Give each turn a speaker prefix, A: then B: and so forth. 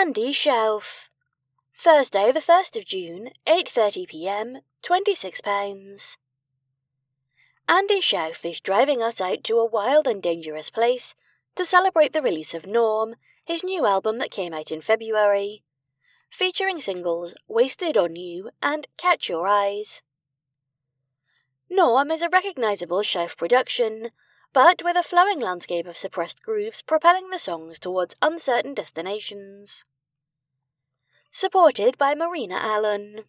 A: Andy Shauf. Thursday, the 1st of June, 8:30 p.m., 26 pounds. Andy Shauf is driving us out to a wild and dangerous place to celebrate the release of Norm, his new album that came out in February, featuring singles Wasted on You and Catch Your Eyes. Norm is a recognizable Shauf production, but with a flowing landscape of suppressed grooves propelling the songs towards uncertain destinations. Supported by Marina Allen.